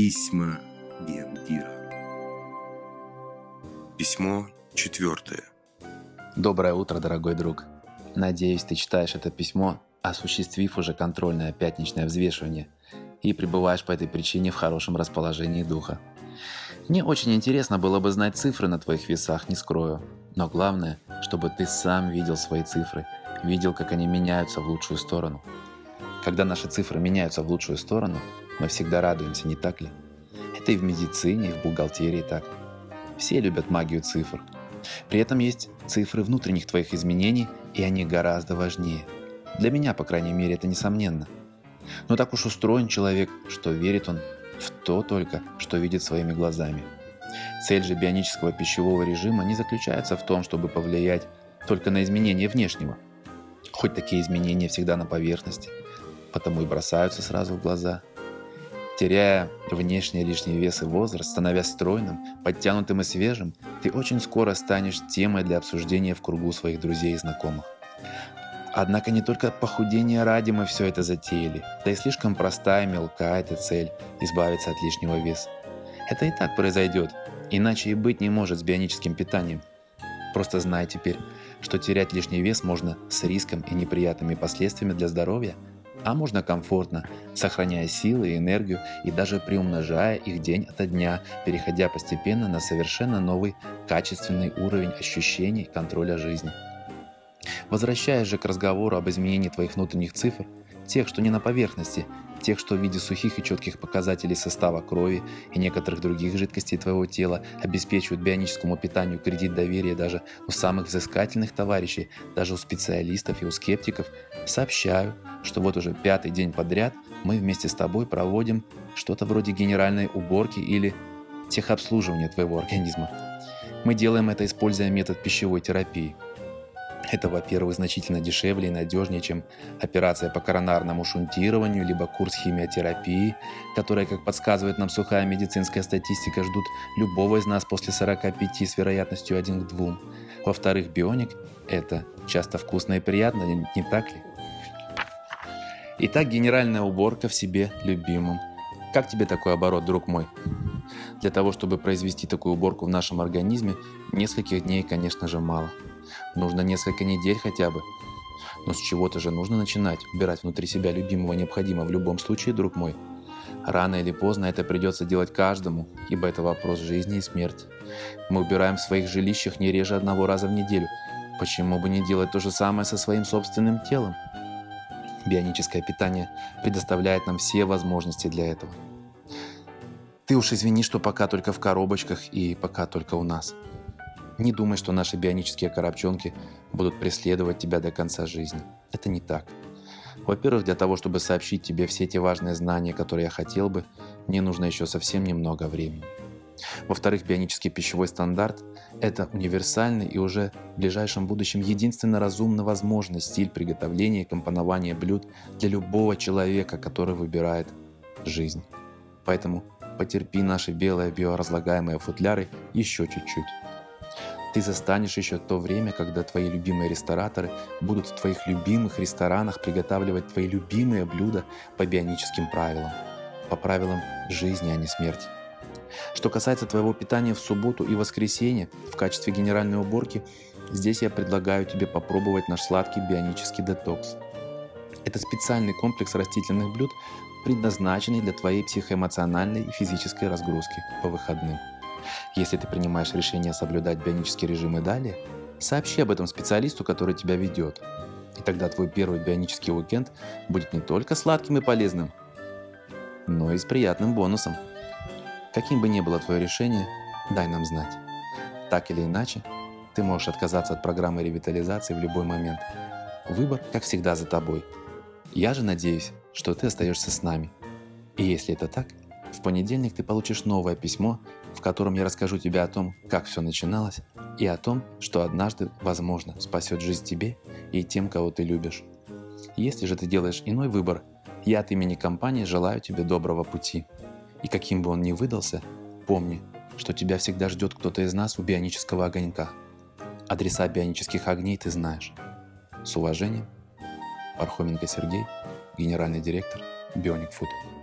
Письма Гендира. Письмо четвертое. Доброе утро, дорогой друг. Надеюсь, ты читаешь это письмо, осуществив уже контрольное пятничное взвешивание, и пребываешь по этой причине в хорошем расположении духа. Мне очень интересно было бы знать цифры на твоих весах, не скрою. Но главное, чтобы ты сам видел свои цифры, видел, как они меняются в лучшую сторону. Когда наши цифры меняются в лучшую сторону, мы всегда радуемся, не так ли? Это и в медицине, и в бухгалтерии так. Все любят магию цифр. При этом есть цифры внутренних твоих изменений, и они гораздо важнее. Для меня, по крайней мере, это несомненно. Но так уж устроен человек, что верит он в то только, что видит своими глазами. Цель же бионического пищевого режима не заключается в том, чтобы повлиять только на изменения внешнего. Хоть такие изменения всегда на поверхности, потому и бросаются сразу в глаза – Теряя внешний лишний вес и возраст, становясь стройным, подтянутым и свежим, ты очень скоро станешь темой для обсуждения в кругу своих друзей и знакомых. Однако не только похудение ради мы все это затеяли, да и слишком простая мелкая эта цель – избавиться от лишнего веса. Это и так произойдет, иначе и быть не может с бионическим питанием. Просто знай теперь, что терять лишний вес можно с риском и неприятными последствиями для здоровья – а можно комфортно, сохраняя силы и энергию и даже приумножая их день ото дня, переходя постепенно на совершенно новый качественный уровень ощущений контроля жизни. Возвращаясь же к разговору об изменении твоих внутренних цифр, тех, что не на поверхности, тех, что в виде сухих и четких показателей состава крови и некоторых других жидкостей твоего тела обеспечивают бионическому питанию кредит доверия даже у самых взыскательных товарищей, даже у специалистов и у скептиков, сообщаю, что вот уже пятый день подряд мы вместе с тобой проводим что-то вроде генеральной уборки или техобслуживания твоего организма. Мы делаем это, используя метод пищевой терапии – это, во-первых, значительно дешевле и надежнее, чем операция по коронарному шунтированию, либо курс химиотерапии, которые, как подсказывает нам сухая медицинская статистика, ждут любого из нас после 45 с вероятностью 1 к 2. Во-вторых, бионик – это часто вкусно и приятно, не, не так ли? Итак, генеральная уборка в себе любимым. Как тебе такой оборот, друг мой? Для того, чтобы произвести такую уборку в нашем организме, нескольких дней, конечно же, мало – Нужно несколько недель хотя бы. Но с чего-то же нужно начинать. Убирать внутри себя любимого необходимо в любом случае, друг мой. Рано или поздно это придется делать каждому, ибо это вопрос жизни и смерти. Мы убираем в своих жилищах не реже одного раза в неделю. Почему бы не делать то же самое со своим собственным телом? Бионическое питание предоставляет нам все возможности для этого. Ты уж извини, что пока только в коробочках и пока только у нас. Не думай, что наши бионические коробчонки будут преследовать тебя до конца жизни. Это не так. Во-первых, для того, чтобы сообщить тебе все эти важные знания, которые я хотел бы, мне нужно еще совсем немного времени. Во-вторых, бионический пищевой стандарт – это универсальный и уже в ближайшем будущем единственно разумно возможный стиль приготовления и компонования блюд для любого человека, который выбирает жизнь. Поэтому потерпи наши белые биоразлагаемые футляры еще чуть-чуть. Ты застанешь еще то время, когда твои любимые рестораторы будут в твоих любимых ресторанах приготавливать твои любимые блюда по бионическим правилам, по правилам жизни, а не смерти. Что касается твоего питания в субботу и воскресенье в качестве генеральной уборки, здесь я предлагаю тебе попробовать наш сладкий бионический детокс. Это специальный комплекс растительных блюд, предназначенный для твоей психоэмоциональной и физической разгрузки по выходным. Если ты принимаешь решение соблюдать бионический режим и далее, сообщи об этом специалисту, который тебя ведет. И тогда твой первый бионический уикенд будет не только сладким и полезным, но и с приятным бонусом. Каким бы ни было твое решение, дай нам знать. Так или иначе, ты можешь отказаться от программы ревитализации в любой момент. Выбор, как всегда, за тобой. Я же надеюсь, что ты остаешься с нами. И если это так, в понедельник ты получишь новое письмо в котором я расскажу тебе о том, как все начиналось, и о том, что однажды, возможно, спасет жизнь тебе и тем, кого ты любишь. Если же ты делаешь иной выбор, я от имени компании желаю тебе доброго пути. И каким бы он ни выдался, помни, что тебя всегда ждет кто-то из нас у бионического огонька. Адреса бионических огней ты знаешь. С уважением, Пархоменко Сергей, генеральный директор Bionic Food.